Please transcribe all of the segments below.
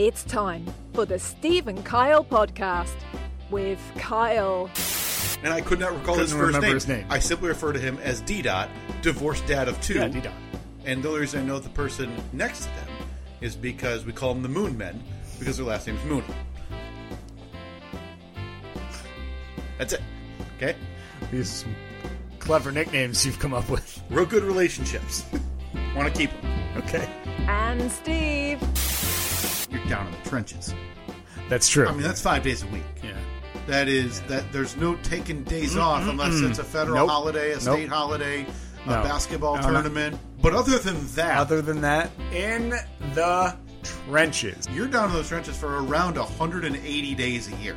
It's time for the Steve and Kyle podcast with Kyle. and I could not recall his Couldn't first remember name. his name. I simply refer to him as D Dot, divorced dad of two. Yeah, D-Dot. And the only reason I know the person next to them is because we call them the Moon Men because their last name is Moon. That's it. Okay, These some clever nicknames you've come up with. real good relationships. Want to keep them. Okay. And Steve. You're down in the trenches. That's true. I mean, that's five days a week. yeah. That is that. There's no taking days off unless it's a federal Nope. holiday, a state holiday, a No. basketball No, no. tournament. But other than that, Other than that, in the trenches. you're down in those trenches for around 180 days a year.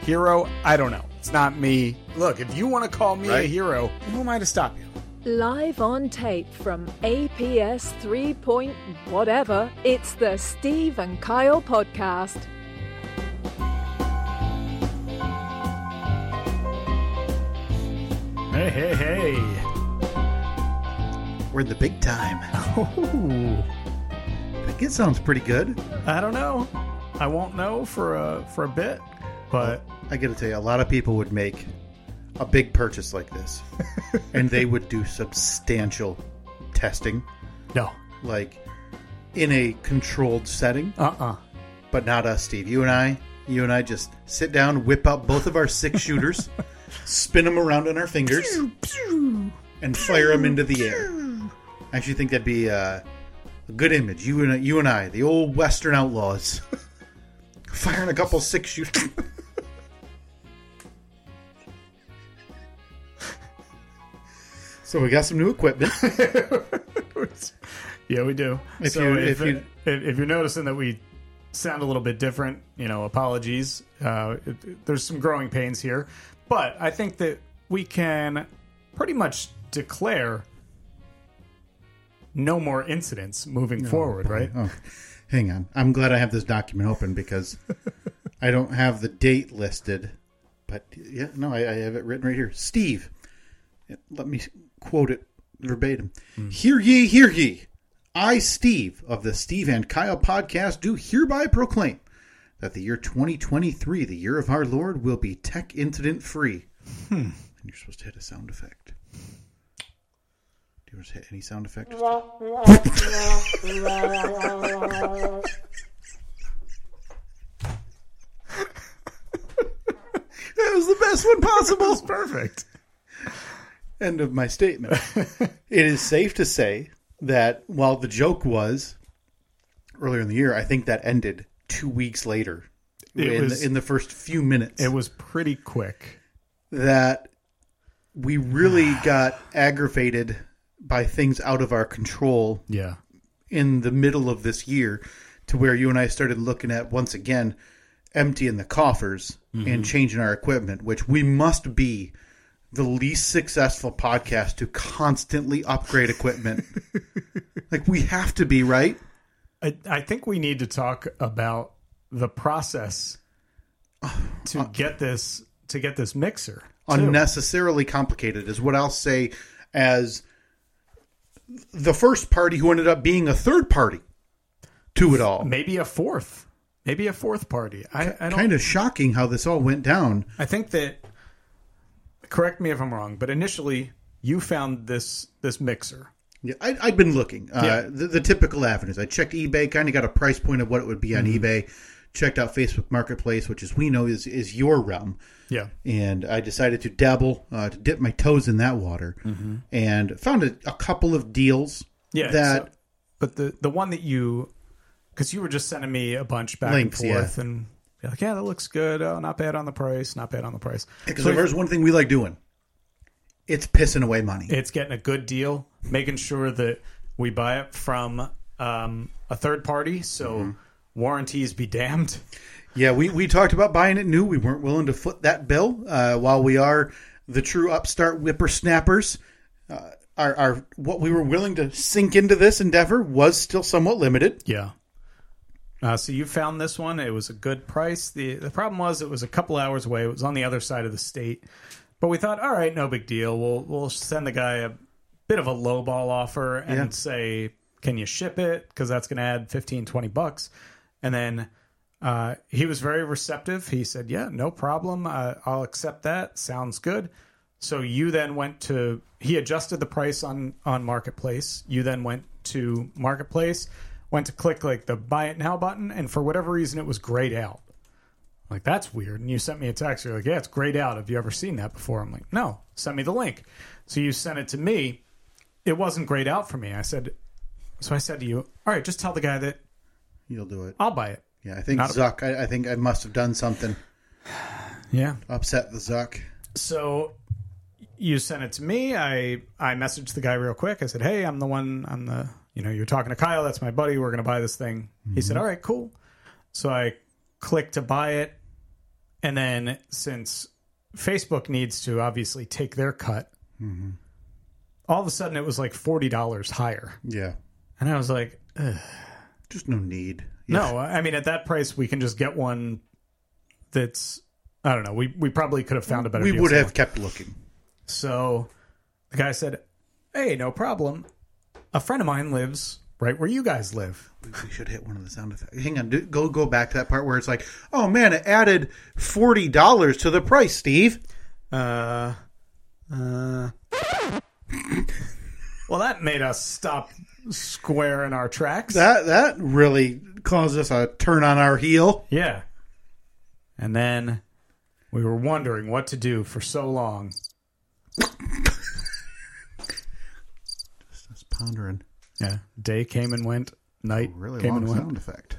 Hero, I don't know. It's not me. Look, if you want to call me a Right. hero, who am I to stop you? Live on tape from APS 3 point whatever, it's the Steve and Kyle podcast. Hey, hey, hey. We're in the big time. Ooh, I think it sounds pretty good. I don't know. I won't know for a for a bit, but I got to tell you, a lot of people would make a big purchase like this, and they would do substantial testing, no. like in a controlled setting. Uh-uh. But not us, Steve. You and I, you and I just sit down, whip out both of our six shooters, spin them around on our fingers, and fire them into the air. I actually think that'd be uh, a good image. You and you and I, the old Western outlaws, firing a couple six shooters. So we got some new equipment. yeah, we do. If so you- if, if you- if, you're noticing that we sound a little bit different, you know, apologies. Uh, it, there's some growing pains here, but I think that we can pretty much declare no more incidents moving forward, right? Oh, hang on. I'm glad I have this document open because I don't have the date listed. But yeah, no, I, I have it written right here. Steve, let me quote it verbatim. Hmm. Hear ye, hear ye. I, Steve, of the Steve and Kyle podcast, do hereby proclaim that the year 2023, the year of our Lord, will be tech incident free. Hmm. And you're supposed to hit a sound effect. Do you want to hit any sound effect? That was the best one possible. That's perfect. End of my statement. it is safe to say that while the joke was earlier in the year, I think that ended two weeks later. It in, was- the, in the first few minutes, It was pretty quick. that we really got aggravated by things out of our control Yeah. in the middle of this year to where you and I started looking at once again emptying the coffers and mm-hmm. changing our equipment, which we must be the least successful podcast to constantly upgrade equipment. like we have to be, right? I, I think we need to talk about the process to get this to get this mixer. too. Unnecessarily complicated is what I'll say as the first party who ended up being a third party to it all. Maybe a fourth, maybe a fourth party. I, I don't. Kind of shocking how this all went down. I think that. Correct me if I'm wrong, but initially you found this this mixer. Yeah, I, I'd been looking. Uh, Yeah. the, the typical avenues. I checked eBay, kind of got a price point of what it would be on eBay. Checked out Facebook Marketplace, which, as we know, is is your realm. Yeah, And I decided to dabble, uh, to dip my toes in that water, and found a, a couple of deals. yeah. that so- but the the one that you, because you were just sending me a bunch back Links, and yeah. forth, and you're like, yeah, that looks good. Oh, not bad on the price. Not bad on the price. because So there's one thing we like doing, it's pissing away money. it's getting a good deal, making sure that we buy it from um, a third party, so Mm-hmm. warranties be damned. Yeah, we, we talked about buying it new. We weren't willing to foot that bill. Uh, while we are the true upstart whippersnappers, uh, our, our what we were willing to sink into this endeavor was still somewhat limited. Yeah. Uh, so you found this one. It was a good price. the The problem was it was a couple hours away. It was on the other side of the state. But we thought, all right, no big deal. We'll we'll send the guy a bit of a lowball offer and Yeah. say, can you ship it? Because that's going to add 15, 20 bucks. And then Uh, he was very receptive. He said, "Yeah, no problem. Uh, I'll accept that. Sounds good." So you then went to he adjusted the price on on Marketplace. You then went to Marketplace, went to click like the buy it now button, and for whatever reason, it was grayed out. Like that's weird. And you sent me a text. You're like, "Yeah, it's grayed out. Have you ever seen that before?" I'm like, "No." Send me the link. So you sent it to me. It wasn't grayed out for me. I said, so I said to you, "All right, just tell the guy that You'll do it. I'll buy it." Yeah, I think Not Zuck. I, I think I must have done something Yeah. upset the Zuck. So you sent it to me. I I messaged the guy real quick. I said, "Hey, I'm the one. I'm the you know you're talking to Kyle. That's my buddy. We're gonna buy this thing." He said, mm-hmm. "All right, cool." So I clicked to buy it, and then since Facebook needs to obviously take their cut, mm-hmm. all of a sudden it was like forty dollars higher, Yeah, and I was like, Ugh. just no need. "No, I mean at that price we can just get one that's." I don't know. We we probably could have found a better. we would have kept looking. So the guy said, Hey, no problem. A friend of mine lives right where you guys live. We- We should hit one of the sound effects. Hang on, do, go go back to that part where it's like, oh man, it added forty dollars to the price, Steve. Uh, uh. well, that made us stop square in our tracks. That that really caused us a turn on our heel. yeah. And then we were wondering what to do for so long. Just pondering. Yeah. Day came and went. Night Really came long and went. sound effect.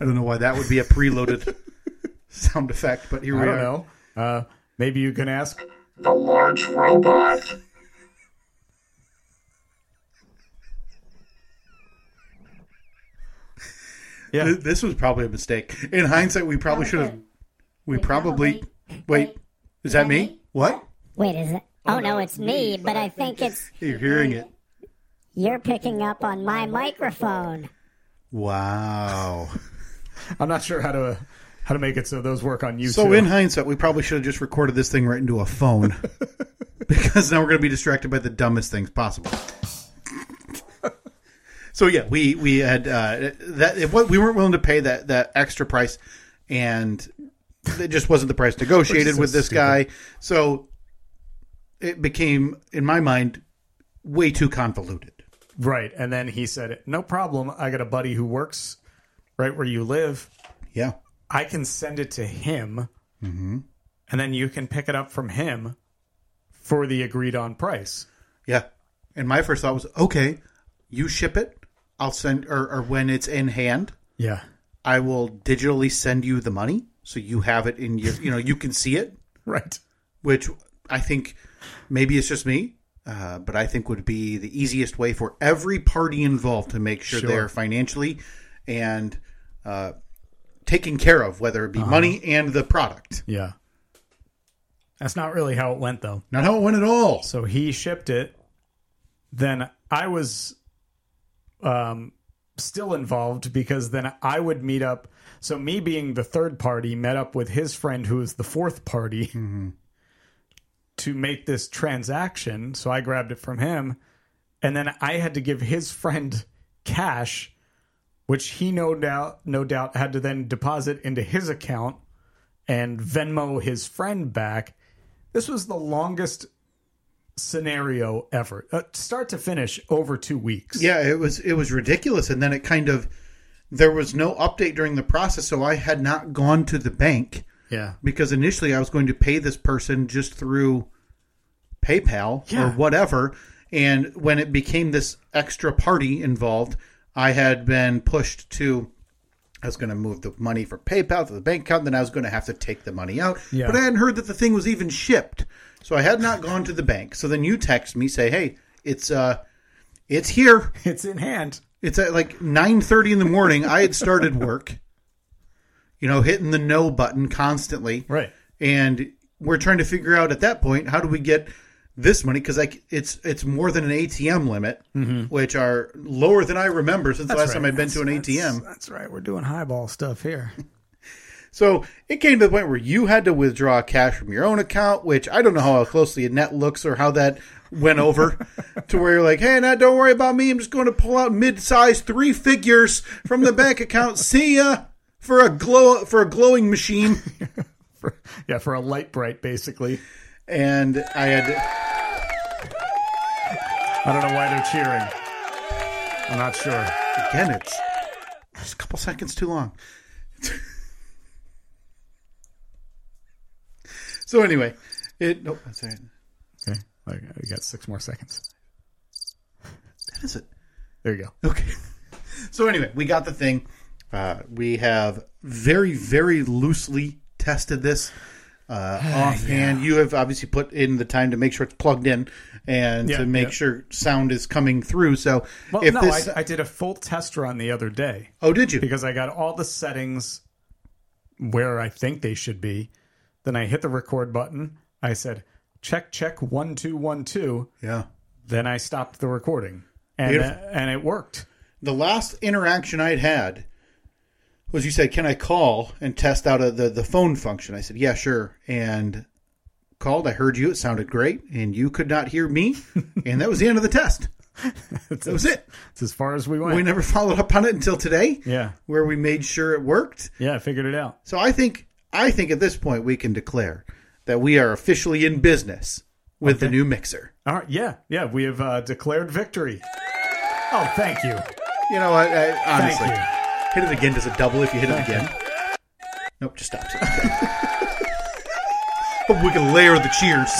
I don't know why that would be a preloaded sound effect, but here I we don't are. know. Uh, maybe you can ask. The large robot. Yeah. Th- This was probably a mistake. In hindsight, we probably should have. We probably. Wait, is that me? What? Wait, is it? Oh no, it's me, but I think it's You're hearing it. you're picking up on my microphone. Wow. I'm not sure how to how to make it so those work on YouTube. So in hindsight, we probably should have just recorded this thing right into a phone, because now we're going to be distracted by the dumbest things possible. so yeah, we we had uh, that if what we weren't willing to pay that that extra price, and it just wasn't the price negotiated so with this stupid. guy. So it became, in my mind, way too convoluted. Right. And then he said, No problem. I got a buddy who works right where you live. Yeah. I can send it to him. Mm-hmm. And then you can pick it up from him for the agreed on price. Yeah. And my first thought was, okay, you ship it. I'll send, or, or when it's in hand, Yeah. I will digitally send you the money so you have it in your, you know, you can see it, Right. which I think maybe it's just me, uh, but I think would be the easiest way for every party involved to make sure, Sure. they're financially and uh, taken care of, whether it be money and the product. Yeah. That's not really how it went, though. Not how it went at all. So he shipped it. Then I was um, still involved because then I would meet up. So me being the third party met up with his friend who is the fourth party to make this transaction. So I grabbed it from him, and then I had to give his friend cash, which he no doubt no doubt had to then deposit into his account and Venmo his friend back. This was the longest scenario ever, uh, start to finish, over two weeks. Yeah, it was it was ridiculous, and then it kind of there was no update during the process, so I had not gone to the bank yeah, because initially I was going to pay this person just through PayPal or whatever, and when it became this extra party involved, I had been pushed to. I was going to move the money from PayPal to the bank account, then I was going to have to take the money out. Yeah. But I hadn't heard that the thing was even shipped, so I had not gone to the bank. So then you text me, say, "Hey, it's uh, it's here." it's in hand. It's at like nine thirty in the morning. I had started work, you know, hitting the no button constantly, Right. and we're trying to figure out at that point how do we get this money because like it's it's more than an ATM limit, mm-hmm. which are lower than I remember since the last time I'd been to an That's- ATM. That's right. We're doing highball stuff here. So it came to the point where you had to withdraw cash from your own account, which I don't know how closely a net looks or how that went over to where you're like, hey, Nat, don't worry about me. I'm just going to pull out mid-sized three figures from the bank account. See ya for a glow for a glowing machine. For, yeah, for a light bright, basically. And I had I don't know why they're cheering. I'm not sure. again, it's just a couple seconds too long. so anyway, it nope, that's right. Okay, we got six more seconds. That is it. There you go. Okay. So anyway, we got the thing. Uh, we have very, very loosely tested this. Uh, offhand, you have obviously put in the time to make sure it's plugged in and Yeah, to make yeah. sure sound is coming through. So Well, if no, this, I, I did a full test run the other day oh, did you? because I got all the settings where I think they should be. Then I hit the record button. I said, check, check, one, two, one, two. yeah. Then I stopped the recording. And, uh, and it worked. The last interaction I'd had was you said, "Can I call and test out a, the the phone function?" I said, "Yeah, sure." And called. I heard you. It sounded great, and you could not hear me, and that was the end of the test. that was it. It's as far as we went. We never followed up on it until today, yeah. where we made sure it worked. Yeah, I figured it out. So I think I think at this point we can declare that we are officially in business with the new mixer. All right. Yeah. Yeah. We have uh, declared victory. Oh, thank you. You know what? I, Thank honestly, you. Hit it again. Does it double if you hit it again? Nope, just stops it. We can layer the cheers.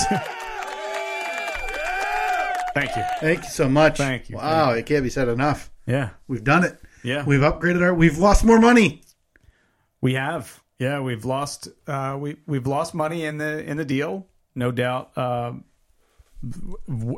Thank you. Thank you so much. Thank you. Wow, it can't be said enough. Yeah. We've done it. Yeah. We've upgraded our. We've lost more money. We have, yeah, we've lost, uh, we we've lost money in the in the deal, no doubt, um,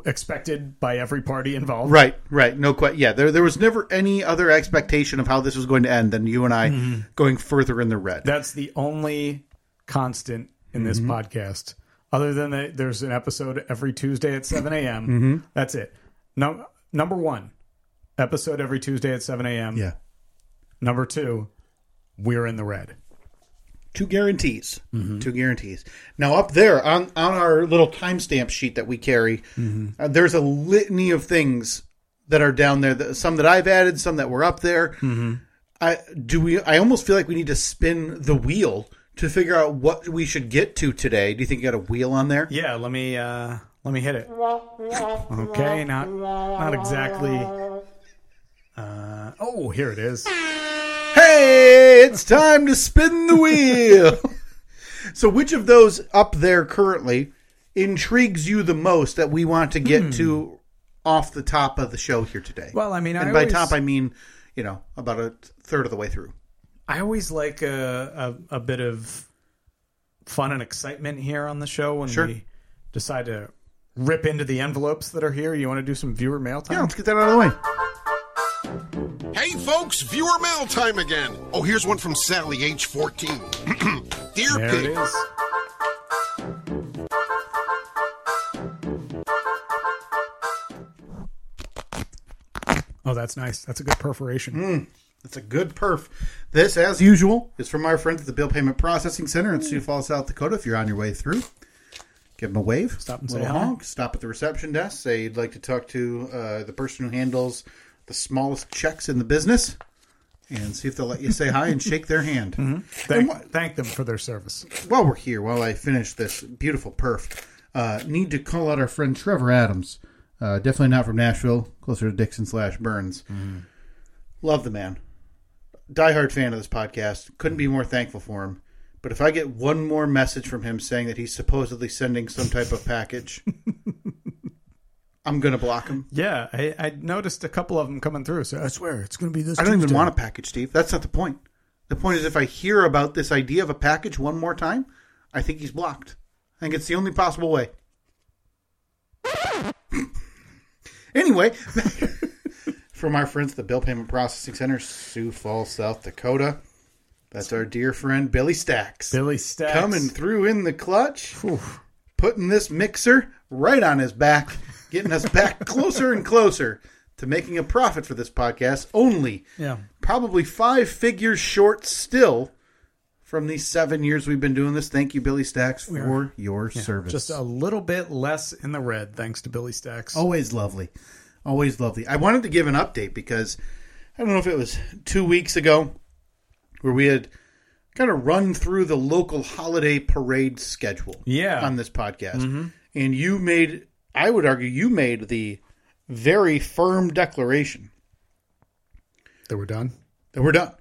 expected by every party involved. Right, right. No question. Yeah, there there was never any other expectation of how this was going to end than you and I Mm-hmm. going further in the red. That's the only constant in this podcast. Other than that, there's an episode every Tuesday at 7 a.m. That's it. No, number one, episode every Tuesday at 7 a.m. yeah. Number two, we're in the red. Two guarantees. Mm-hmm. Two guarantees. Now up there on on our little timestamp sheet that we carry, Mm-hmm. uh, there's a litany of things that are down there. That, some that I've added, some that were up there. Mm-hmm. I do we. I almost feel like we need to spin the wheel to figure out what we should get to today. Do you think you got a wheel on there? Yeah, let me uh let me hit it. Okay, not not exactly. Uh, oh, here it is. Hey, it's time to spin the wheel. so, which of those up there currently intrigues you the most that we want to get to off the top of the show here today? Hmm. Well, I mean, I and by always- top I mean, you know, about a third of the way through. I always like a, a, a bit of fun and excitement here on the show when Sure. we decide to rip into the envelopes that are here. You want to do some viewer mail time? Yeah, let's get that out of the way. Hey folks, viewer mail time again. Oh, here's one from Sally, age 14. Dear there Pig, it is. Oh, that's nice. That's a good perforation. That's a good perf. This, as usual, is from our friends at the Bill Payment Processing Center in Sioux Falls, South Dakota. If you're on your way through, give them a wave. Stop and Little say hi. Stop at the reception desk. Say you'd like to talk to uh, the person who handles the smallest checks in the business, and see if they'll let you say hi and shake their hand. Thank, thank them for their service. While we're here, while I finish this beautiful perf, uh, need to call out our friend Trevor Adams. Uh, definitely not from Nashville, closer to Dixon slash Burns. Love the man. Diehard fan of this podcast. Couldn't be more thankful for him. But if I get one more message from him saying that he's supposedly sending some type of package, I'm going to block him. Yeah, I, I noticed a couple of them coming through. So I swear it's going to be this. I don't even want a package, Steve. That's not the point. The point is if I hear about this idea of a package one more time, I think he's blocked. I think it's the only possible way. anyway, from our friends at the Bill Payment Processing Center, Sioux Falls, South Dakota. That's our dear friend Billy Stacks. Billy Stacks Coming through in the clutch, putting this mixer right on his back, getting us back closer and closer to making a profit for this podcast. Only Yeah. probably five figures short still from these seven years we've been doing this. Thank you, Billy Stacks, for your service. Just a little bit less in the red, thanks to Billy Stacks. Always lovely. Always lovely. I wanted to give an update because I don't know if it was two weeks ago where we had kind of run through the local holiday parade schedule Yeah. on this podcast. Mm-hmm. And you made, I would argue, you made the very firm declaration that we're done. that we're done.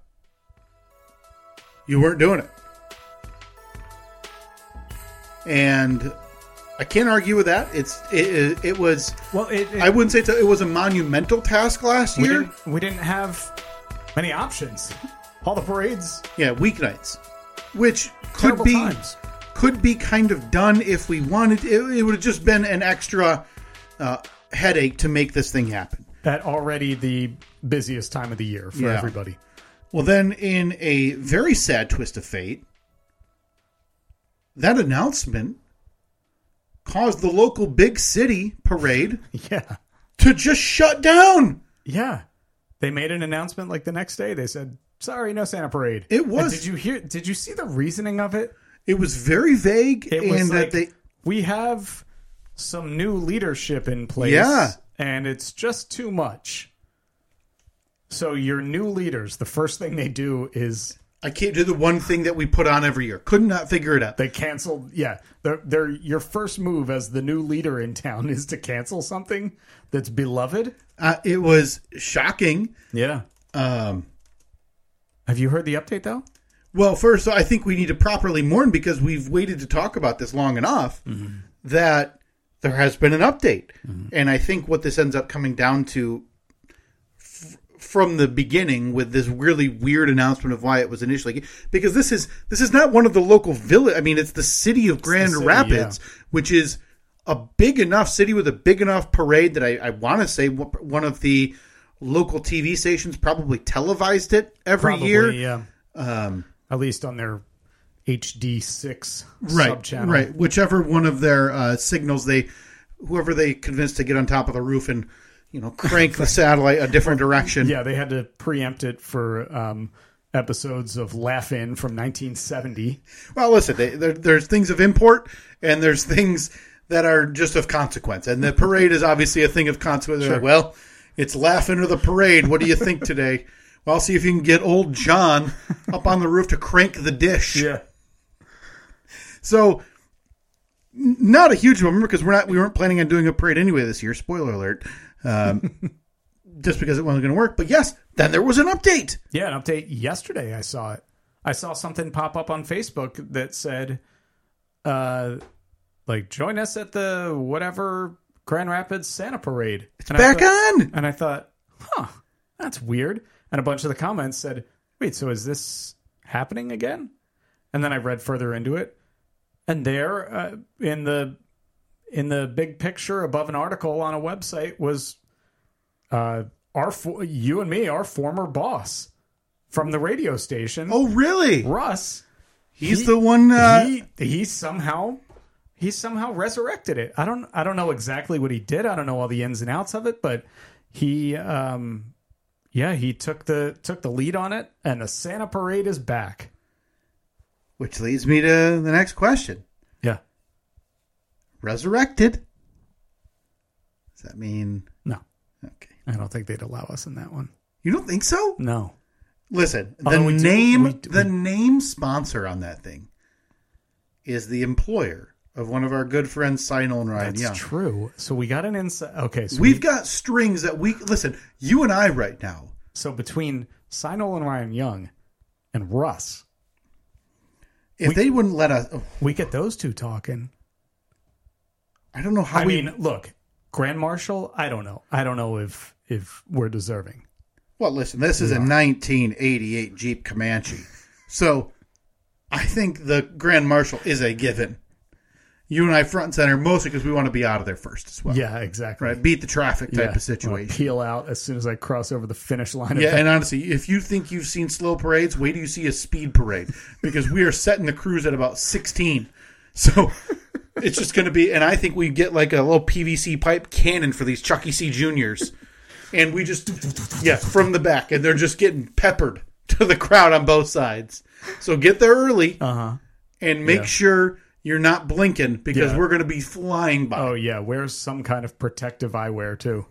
You weren't doing it. And I can't argue with that. It's it, it, it was Well, it, it- I wouldn't say a, it was a monumental task last we year. didn't, we didn't have many options. All the parades, Yeah, weeknights, which could terrible be times. Could be kind of done if we wanted. It, it would have just been an extra uh, headache to make this thing happen. At already the busiest time of the year for Yeah. everybody. Well, then, in a very sad twist of fate, that announcement caused the local big city parade Yeah. to just shut down. Yeah. They made an announcement like the next day. They said, "Sorry, no Santa parade." It And was- did you hear? Did you see the reasoning of it? It was very vague, It was and like that they we have some new leadership in place. Yeah. and it's just too much. So your new leaders, the first thing they do is I can't do the one thing that we put on every year. Could not figure it out. they canceled. Yeah, they're, they're your first move as the new leader in town is to cancel something that's beloved. Uh, it was shocking. Yeah. Um, Have you heard the update though? Well, first, I think we need to properly mourn because we've waited to talk about this long enough that there has been an update. And I think what this ends up coming down to f- from the beginning with this really weird announcement of why it was initially because this is this is not one of the local village I mean it's the city of Grand city, Rapids which is a big enough city with a big enough parade that I, I want to say one one of the local TV stations probably televised it every Probably, year yeah. um, At least on their HD six right, sub channel. right. Whichever one of their uh, signals they, whoever they convinced to get on top of the roof and you know crank the satellite a different direction. Yeah, they had to preempt it for um, episodes of Laugh In from 1970. Well, listen, they, there's things of import and there's things that are just of consequence, and the parade is obviously a thing of consequence. They're like, well, it's Laugh In or the parade. What do you think today? Well, I'll see if you can get old John up on the roof to crank the dish. Yeah. So, not a huge one because we're not we weren't planning on doing a parade anyway this year. Spoiler alert. Um, just because it wasn't going to work. But yes, then there was an update. Yeah, an update yesterday. I saw it. I saw something pop up on Facebook that said, uh, like, join us at the whatever Grand Rapids Santa Parade. It's back on. And I thought, huh, that's weird. And a bunch of the comments said, wait, so is this happening again? And then I read further into it. And there, uh, in the in the big picture above an article on a website was uh, our fo- you and me, our former boss from the radio station, Oh, really? Russ. He's he- the one. Uh, he he somehow he somehow resurrected it. I don't I don't know exactly what he did. I don't know all the ins and outs of it, but he um yeah, he took the took the lead on it and the Santa parade is back. which leads me to the next question. Yeah. Resurrected. Does that mean? No. Okay. I don't think they'd allow us in that one. You don't think so? No. Listen, the Although we do- name we- the name sponsor on that thing is the employer of one of our good friends, Sinal and Ryan That's true. So we got an inside okay, so We've we- got strings that we listen. You and I right now. so between Sinol and Ryan Young and Russ, If they wouldn't let us, oh, we get those two talking. I don't know how I we. mean, look, Grand Marshal, I don't know. I don't know if if we're deserving. Well, listen, this is a 1988 Jeep Comanche. So I think the Grand Marshal is a given. You and I front and center, mostly because we want to be out of there first as well. Yeah, exactly. Right? Beat the traffic type Yeah. of situation. Peel out as soon as I cross over the finish line. Yeah, and honestly, if you think you've seen slow parades, wait till you see a speed parade because we are setting the cruise at about 16. So it's just going to be, and I think we get like a little PVC pipe cannon for these Chucky C. Juniors. And we just, yeah, from the back, and they're just getting peppered to the crowd on both sides. So get there early Uh huh. and make Yeah. sure you're not blinking because Yeah. we're going to be flying by. Oh yeah, wear some kind of protective eyewear too.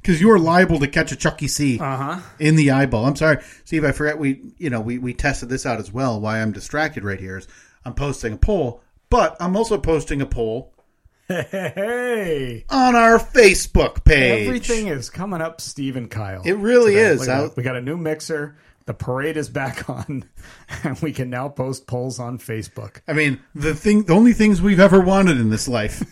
because you are liable to catch a Chucky C Uh huh. in the eyeball. I'm sorry, Steve. I forgot we you know we we tested this out as well. Why I'm distracted right here is I'm posting a poll, but I'm also posting a poll Hey, on our Facebook page. everything is coming up, Steve and Kyle. It really is. I- we got a new mixer. The parade is back on, and we can now post polls on Facebook. I mean, the thing, the only things we've ever wanted in this life.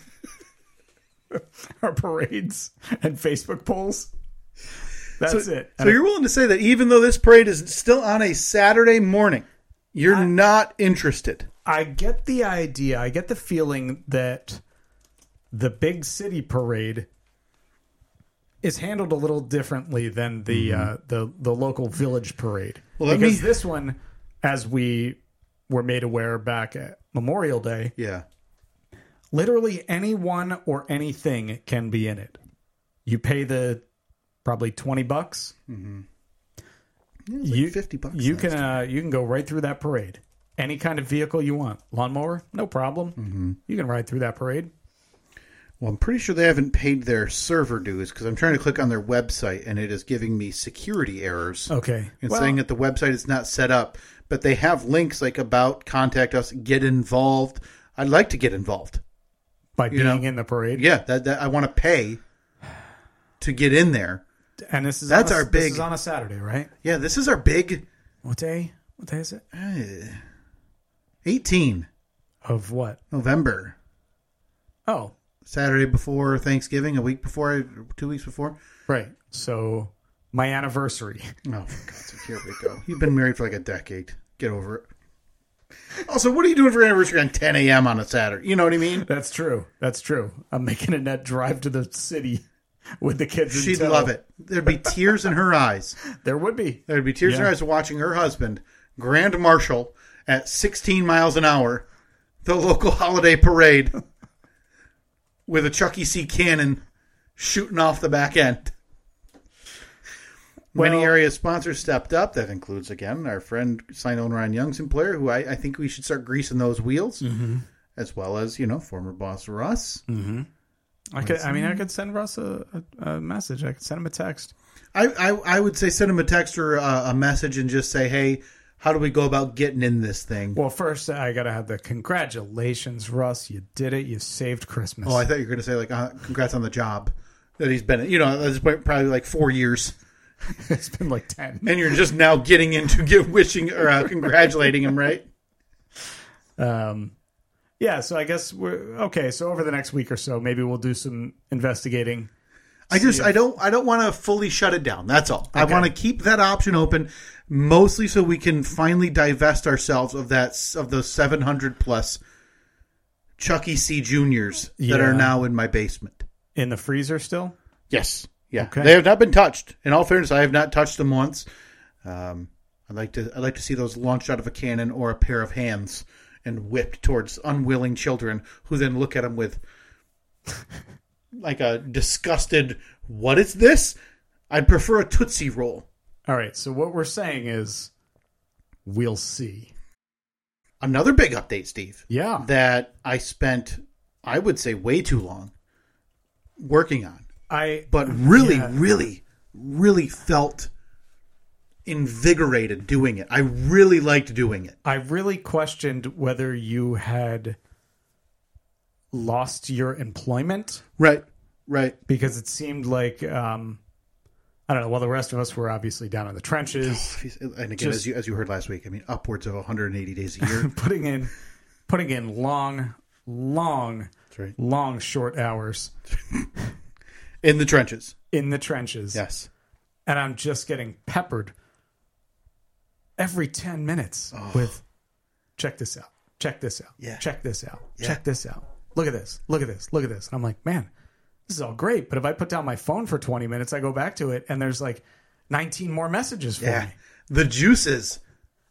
are parades and Facebook polls. That's it. So you're willing to say that even though this parade is still on a Saturday morning, you're not interested. I get the idea. I get the feeling that the big city parade is handled a little differently than the uh, the the local village parade. Mm-hmm. Well, because me- this one, as we were made aware back at Memorial Day, Yeah. literally anyone or anything can be in it. You pay the probably twenty bucks. you, 50 bucks You can uh, you can go right through that parade. Any kind of vehicle you want, lawnmower, no problem. Mm-hmm. You can ride through that parade. Well, I'm pretty sure they haven't paid their server dues because I'm trying to click on their website and it is giving me security errors. Okay, and Well, saying that the website is not set up. But they have links like about, contact us, get involved. I'd like to get involved. by being know, in the parade. Yeah, that, that I want to pay to get in there. and this is That's a, our This big- is on a Saturday, right? Yeah, this is our big What day? What day is it? uh, 18 Of what? November, Oh, Saturday before Thanksgiving, a week before, two weeks before. right. So my anniversary. Oh, for God's sake, here we go. You've been married for like a decade. Get over it. Also, what are you doing for your anniversary on 10 a.m. on a Saturday? You know what I mean? That's true. That's true. I'm making a net drive to the city with the kids. She'd love it. There'd be tears in her eyes. There would be. There'd be tears in her eyes watching her husband, Grand Marshal, at 16 miles an hour, the local holiday parade, with a Chucky C cannon shooting off the back end. Many Well- area sponsors stepped up. That includes, again, our friend sign owner Ryan Youngson player, who I, I think we should start greasing those wheels, Mm-hmm. as well as, you know, former boss Russ. I could. I mean, I could send Russ a, a, a message. I could send him a text. I, I, I would say send him a text or a, a message and just say, hey, how do we go about getting in this thing? Well, first I gotta have the congratulations, Russ. You did it. You saved Christmas. Oh, I thought you were going to say like, uh, congrats on the job that he's been. You know, point, probably like four years, it's been like ten. and you're just now getting into get wishing or uh, congratulating him, right? Um, yeah. So I guess we're okay. So over the next week or so, maybe we'll do some investigating. I just, I don't, I don't want to fully shut it down. That's all. I want to keep that option open, mostly so we can finally divest ourselves of that of those 700 plus Chucky C Juniors that Yeah. are now in my basement. in the freezer still. Yes. Yeah. Okay. They have not been touched. In all fairness, I have not touched them once. Um, I like to I like to see those launched out of a cannon or a pair of hands and whipped towards unwilling children who then look at them with like a disgusted what is this? I'd prefer a Tootsie roll. All right. So what we're saying is, we'll see. Another big update, Steve. Yeah. That I spent I would say way too long working on. I. but really, Yeah. really, really felt invigorated doing it. I really liked doing it. I really questioned whether you had lost your employment Right, right. because it seemed like um, I don't know. Well, the rest of us were obviously down in the trenches, And again, Just- as you as you heard last week, I mean, upwards of 180 days a year. putting in putting in long, long, right. long short hours In the trenches. in the trenches. Yes. and I'm just getting peppered every 10 minutes with check this out, check this out, Yeah. check this out, Yeah. check this out. Look at this, look at this, look at this. And I'm like, man, this is all great. But if I put down my phone for 20 minutes, I go back to it and there's like 19 more messages for Yeah. me. The juices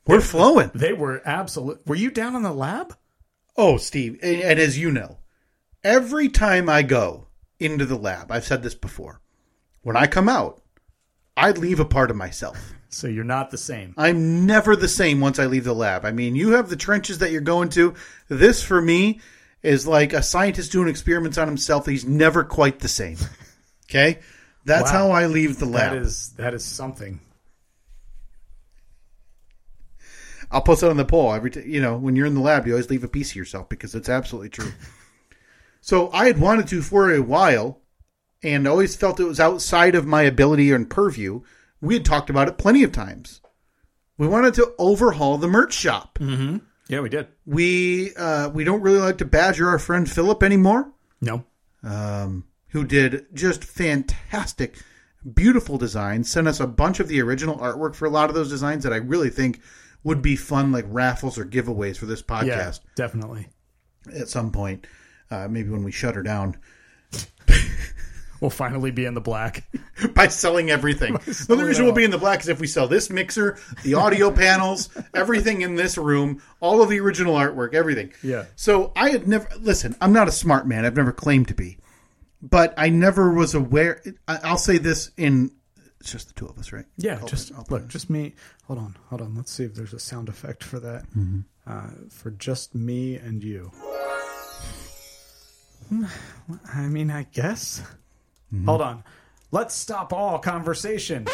were flowing. They were absolute. Were you down in the lab? Oh, Steve, and and as you know, every time I go into the lab, I've said this before. When I come out, I leave a part of myself. So you're not the same. I'm never the same once I leave the lab. I mean, you have the trenches that you're going to. This for me is like a scientist doing experiments on himself. He's never quite the same. Okay, that's Wow. how I leave the lab. That is that is something. I'll post it on the poll every. T- you know, when you're in the lab, you always leave a piece of yourself because it's absolutely true. so I had wanted to for a while, and always felt it was outside of my ability and purview. We had talked about it plenty of times. We wanted to overhaul the merch shop. Mm-hmm. Yeah, we did. We uh, we don't really like to badger our friend Philip anymore, No. um, who did just fantastic, beautiful designs. Sent us a bunch of the original artwork for a lot of those designs that I really think would be fun, like raffles or giveaways for this Yeah, podcast definitely. at some point. Uh, maybe when we shut her down We'll finally be in the black. by selling everything. the only reason we'll be in the black is if we sell this mixer, the audio panels, everything in this room, all of the original artwork, everything. Yeah. So I had never listen. I'm not a smart man. I've never claimed to be, but I never was aware. I'll say this in it's just the two of us, right? Yeah, I'll- just look, just me. Hold on, hold on. Let's see if there's a sound effect for that. Uh, for just me and you. I mean, I guess. Hold on. Let's stop all conversation.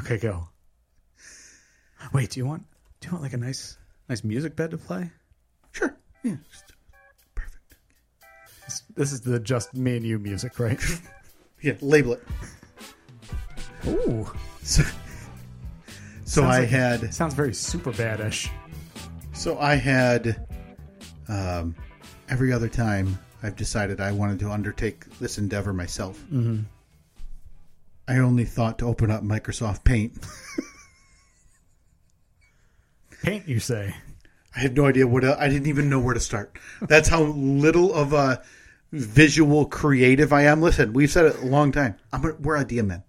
Okay, go. Wait, do you want do you want like a nice nice music bed to play? Sure. Yeah. Perfect. This, this is the just me and you music, right? Yeah. Label it. Ooh, So, so I like- had. sounds very super badish. So I had um, every other time I've decided I wanted to undertake this endeavor myself. Mm-hmm. I only thought to open up Microsoft Paint. Paint, you say? I had no idea what I didn't even know where to start. That's how little of a visual creative I am. Listen, we've said it a long time. I'm a, we're idea men.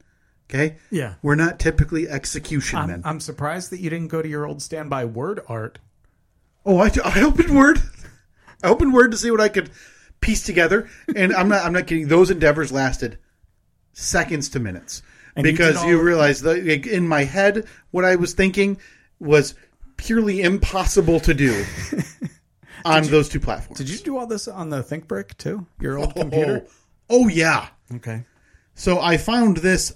Okay? Yeah. We're not typically execution I'm, men. I'm surprised that you didn't go to your old standby word art. Oh, I, I opened Word. I opened Word to see what I could piece together, and I'm not. I'm not kidding. Those endeavors lasted seconds to minutes And because you, all- realize that like, in my head, what I was thinking was purely impossible to do on those two platforms. Did you do all this on the ThinkBrick too? Your old computer? Oh, oh yeah. Okay. So I found this.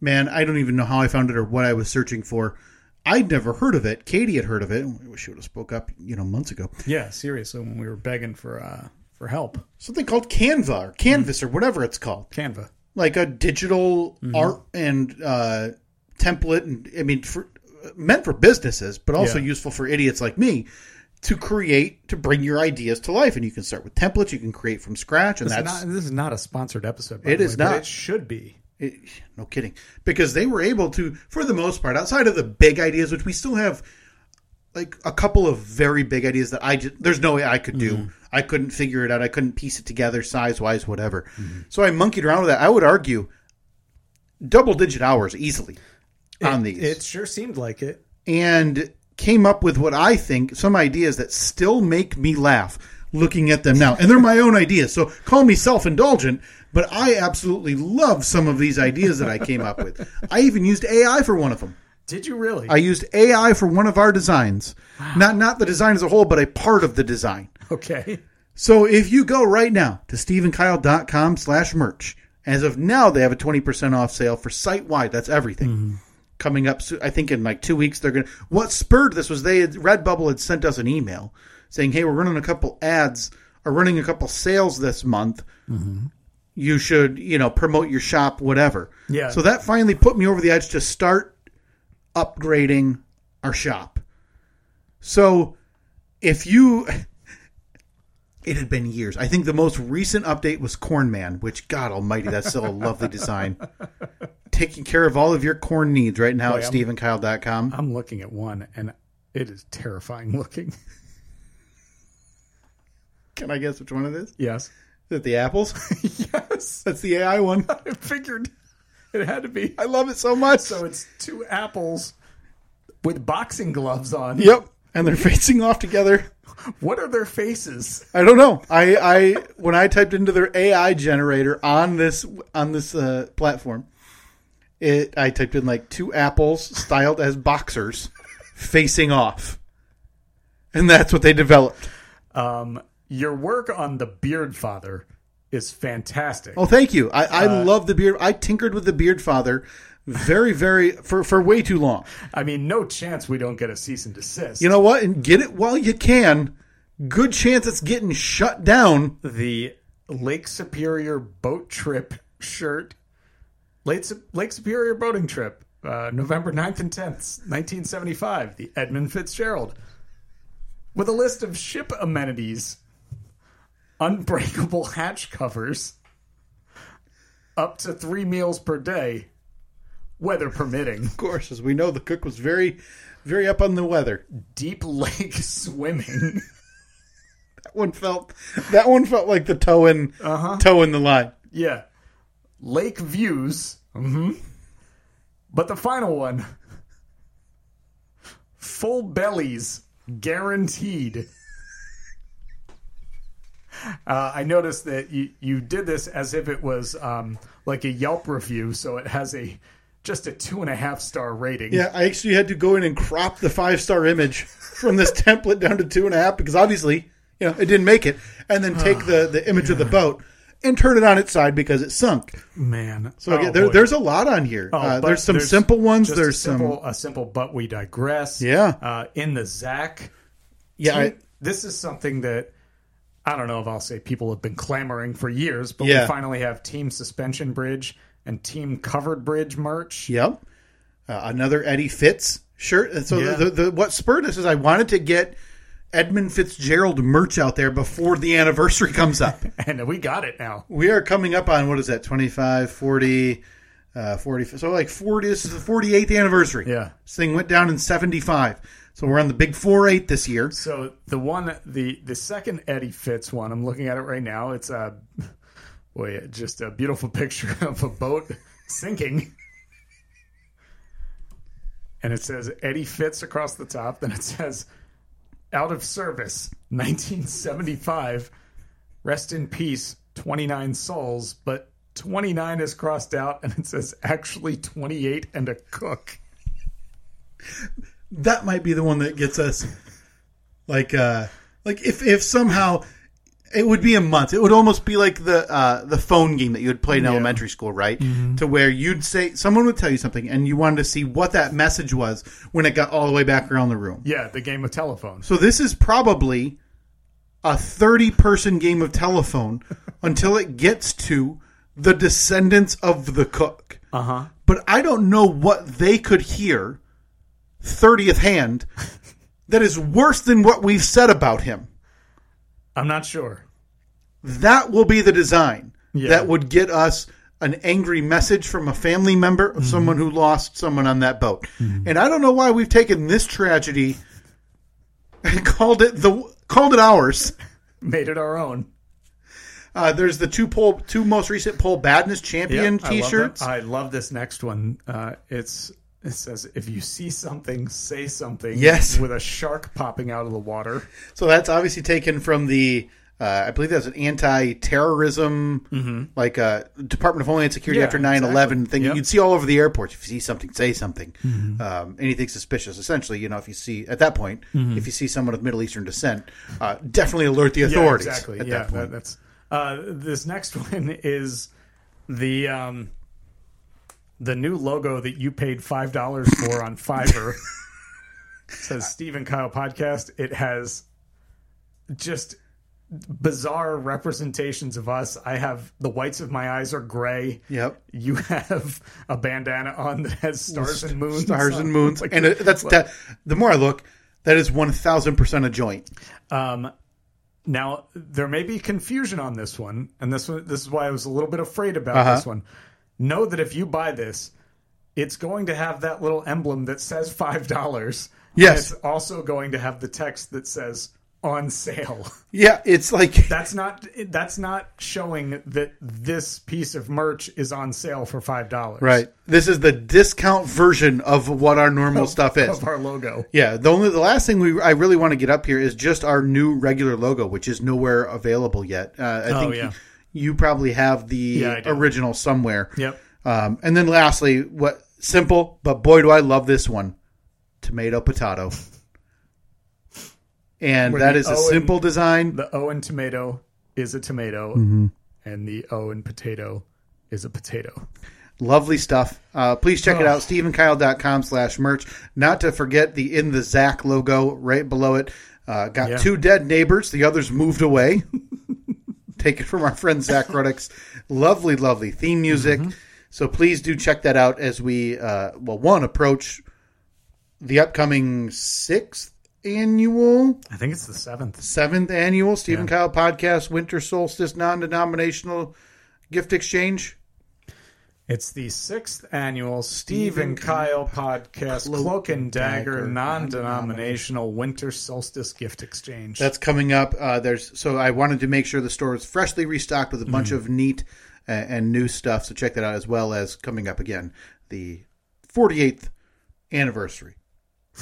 Man, I don't even know how I found it or what I was searching for. I'd never heard of it. Katie had heard of it. I wish she would have spoke up, you know, months ago. Yeah, seriously, when we were begging for uh for help. something called Canva or Canvas or whatever it's called, Canva. like a digital art and uh, template, and I mean, for, meant for businesses, but also Yeah. useful for idiots like me to create to bring your ideas to life. And you can start with templates, you can create from scratch, and This, is that's not, this is not a sponsored episode. It is way, but not. It should be. it, no kidding, because they were able to, for the most part, outside of the big ideas, which we still have. Like a couple of very big ideas that I just, there's no way I could do. Mm-hmm. I couldn't figure it out. I couldn't piece it together size wise, whatever. Mm-hmm. So I monkeyed around with that. I would argue double digit hours easily on these. It sure seemed like it. and came up with what I think some ideas that still make me laugh looking at them now. And they're my own ideas. So call me self indulgent, but I absolutely love some of these ideas that I came up with. I even used AI for one of them. Did you really? I used AI for one of our designs. Not not the design as a whole, but a part of the design. okay. So if you go right now to steveandkyle.com slash merch, as of now, they have a 20% off sale for site wide. That's everything. Mm-hmm. Coming up, I think in like two weeks, they're going to. What spurred this was they had, Redbubble had sent us an email saying, hey, we're running a couple ads or running a couple sales this month. Mm-hmm. You should, you know, promote your shop, whatever. Yeah. So that finally put me over the edge to start upgrading our shop. So if you it had been years. I think the most recent update was Corn Man, which God Almighty, that's still a lovely design. Taking care of all of your corn needs right now Boy, at I'm- steveandkyle.com. I'm looking at one and it is terrifying looking. Can I guess which one it is? Yes. Is it the apples? Yes. That's the AI one. I figured it had to be. I love it so much. So it's two apples with boxing gloves on. yep, and they're facing off together. What are their faces? I don't know. I, I when I typed into their AI generator on this on this uh, platform, It I typed in like two apples styled as boxers facing off. And that's what they developed. Um, your work on the Beard Father is fantastic. Oh, thank you. I, I love the beard. I tinkered with the beard father very, very for, for way too long. I mean, no chance we don't get a cease and desist. You know what? And get it while you can. Good chance it's getting shut down. the Lake Superior boat trip shirt, Lake, Lake Superior boating trip, uh, November 9th and 10th, 1975, the Edmund Fitzgerald, with a list of ship amenities, unbreakable hatch covers, up to three meals per day, weather permitting, Of course, as we know, the cook was very, very up on the weather. deep lake swimming. That one felt that one felt like the toe in uh-huh. toe in the line. Yeah. Lake views. hmm But the final one full bellies guaranteed. Uh, I noticed that you, you did this as if it was um, like a Yelp review, so it has a just a two and a half star rating. Yeah, I actually had to go in and crop the five star image from this template down to two and a half because obviously, you know, it didn't make it, and then take the the image of the boat and turn it on its side because it sunk. Man. So Oh, there, there's a lot on here. Oh, uh, there's some simple ones. just a There's some simple, a simple, but we digress. Yeah. Uh, in the Zach. yeah. I, this is something that I don't know if I'll say people have been clamoring for years, but Yeah. we finally have team suspension bridge and team covered bridge merch. Yep. Uh, another Eddie Fitz shirt. And so Yeah. the, the what spurred us is I wanted to get Edmund Fitzgerald merch out there before the anniversary comes up. And we got it now. we are coming up on what is that 25 40 uh 40 so like 40 this is the 48th anniversary Yeah. this thing went down in 75 so we're on the big 4-8 this year So the one, the the second Eddie Fitz one, I'm looking at it right now. It's a boy, just a beautiful picture of a boat sinking. And it says Eddie Fitz across the top. Then it says out of service, 1975. Rest in peace, 29 souls. But 29 is crossed out, and it says actually 28 and a cook. that might be the one that gets us like uh like if if somehow it would be a month it would almost be like the uh the phone game that you would play in elementary school right to where you'd say someone would tell you something and you wanted to see what that message was when it got all the way back around the room Yeah, the game of telephone. So this is probably a 30 person game of telephone until it gets to the descendants of the cook. Uh huh. But I don't know what they could hear 30th hand that is worse than what we've said about him. I'm not sure. That will be the design Yeah. that would get us an angry message from a family member of someone who lost someone on that boat. And I don't know why we've taken this tragedy and called it the called it ours. Made it our own. Uh, there's the two poll, two most recent poll badness champion Yep, T-shirts. that. I love this next one. Uh, it's it says if you see something, say something. Yes. with a shark popping out of the water. So that's obviously taken from the. Uh, I believe that's an anti-terrorism, like uh, Department of Homeland Security Yeah, after 9-11 thing. Yep. You'd see all over the airports. If you see something, say something. Um, anything suspicious. Essentially, you know, if you see at that point, if you see someone of Middle Eastern descent, uh, definitely alert the authorities. Yeah, exactly. At yeah, that point. that- that's uh, this next one is the um, the new logo that you paid five dollars for on Fiverr. Says Steve and Kyle podcast. It has just bizarre representations of us. I have the whites of my eyes are gray. Yep. You have a bandana on that has stars and moons. Stars and moons, Like, and it, that's that. The more I look, that is one thousand percent a joint. Um, now there may be confusion on this one, and this one this is why I was a little bit afraid about Uh-huh. this one. Know that if you buy this, it's going to have that little emblem that says five dollars. Yes. it's also going to have the text that says on sale. Yeah, it's like That's not that's not showing that this piece of merch is on sale for five dollars. right. This is the discount version of what our normal stuff is. Of our logo. Yeah, the only the last thing we I really want to get up here is just our new regular logo, which is nowhere available yet. Uh, I Oh, think yeah. You, probably have the Yeah, original somewhere. Yep. Um, and then lastly, what simple, but boy, do I love this one: tomato potato. And Where that is a O in- simple design. The O in tomato is a tomato, Mm-hmm. and the O in potato is a potato. Lovely stuff. Uh, please check it Oh. out, steveandkyle.com slash merch. Not to forget the In the Zach logo right below it. Uh, got Yeah. two dead neighbors. The others moved away. Taken from our friend Zach Ruddick's lovely, lovely theme music. Mm-hmm. So please do check that out as we, uh, well, one, approach the upcoming sixth annual, I think it's the seventh. seventh annual Steve and Kyle podcast Winter Solstice non denominational gift exchange. It's the sixth annual Steve and Kyle podcast Cloak and Dagger Dagger non-denominational Winter Solstice gift exchange. That's coming up. Uh, there's so I wanted to make sure the store is freshly restocked with a bunch of neat uh, and new stuff. So check that out as well as coming up again the 48th anniversary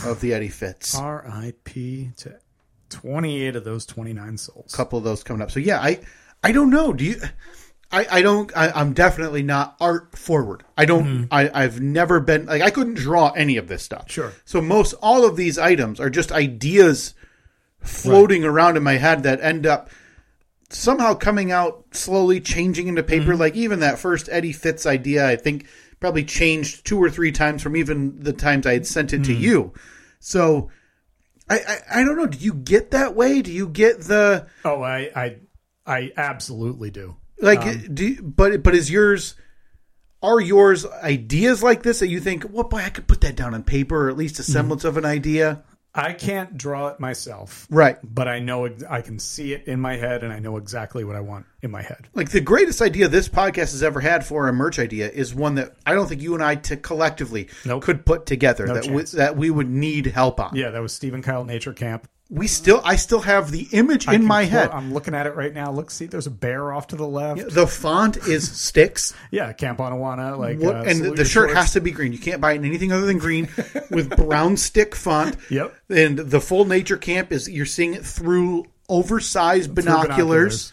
of the Eddie Fitz. R.I.P. to twenty-eight of those twenty-nine souls. A couple of those coming up. So yeah, I I don't know. Do you? I, I don't. I, I'm definitely not art forward. I don't. Mm-hmm. I, I've never been like I couldn't draw any of this stuff. Sure. So most all of these items are just ideas floating around in my head that end up somehow coming out slowly, changing into paper. Mm-hmm. Like even that first Eddie Fitz idea, I think probably changed two or three times from even the times I had sent it to mm-hmm. you. So. I, I, I don't know. Do you get that way? Do you get the Oh, I, I, I absolutely do. Like um, do you- but but is yours are yours ideas like this that you think well boy i could put that down on paper or at least a mm-hmm. semblance of an idea I can't draw it myself, right but I know I can see it in my head, and I know exactly what I want in my head. like the greatest idea this podcast has ever had for a merch idea is one that i don't think you and i to collectively Nope. could put together No that we, that we would need help on Yeah, that was Steve and Kyle Nature Camp. We still i still have the image I in my head I'm looking at it right now. Look, see, there's a bear off to the left. the font is sticks Yeah, Camp Onawana. Like, What, uh, and the, the shirt shorts. has to be green. You can't buy it in anything other than green with brown stick font. Yep. And the full nature camp is you're seeing it through oversized Through binoculars.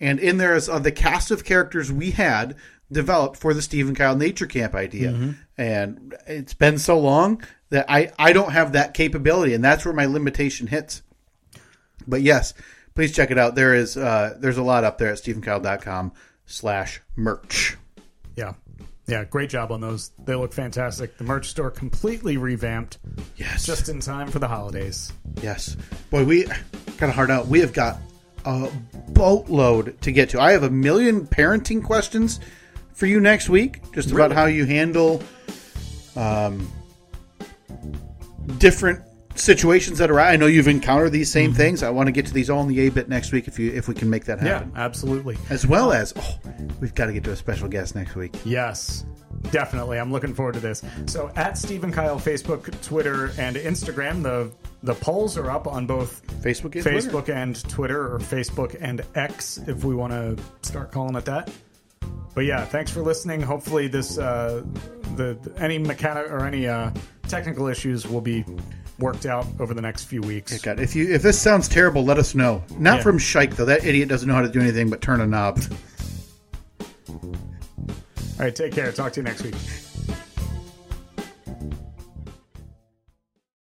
And in there is uh, the cast of characters we had developed for the Steve and Kyle Nature Camp idea. Mm-hmm. And it's been so long that I, I don't have that capability. And that's where my limitation hits. But yes, please check it out. There is uh, there's a lot up there at steveandkyle.com slash merch. Yeah. Yeah, great job on those. They look fantastic. The merch store completely revamped Yes. just in time for the holidays. Yes. Boy, we got a hard out. We have got a boatload to get to. I have a million parenting questions for you next week, just about Really? how you handle um, different situations that are. I know you've encountered these same mm-hmm. things. I want to get to these all in the A bit next week if you if we can make that happen. Yeah, absolutely. As well as, oh, we've got to get to a special guest next week. Yes, definitely. I'm looking forward to this. So at Steve and Kyle Facebook, Twitter, and Instagram, the the polls are up on both Facebook, and Twitter. Facebook and Twitter, or Facebook and X, if we want to start calling it that. But yeah, thanks for listening. Hopefully, this uh, the any mechanic or any uh, technical issues will be worked out over the next few weeks. God, if you if this sounds terrible, let us know. Not Yeah. from Shike though. That idiot doesn't know how to do anything but turn a knob. All right, take care. Talk to you next week.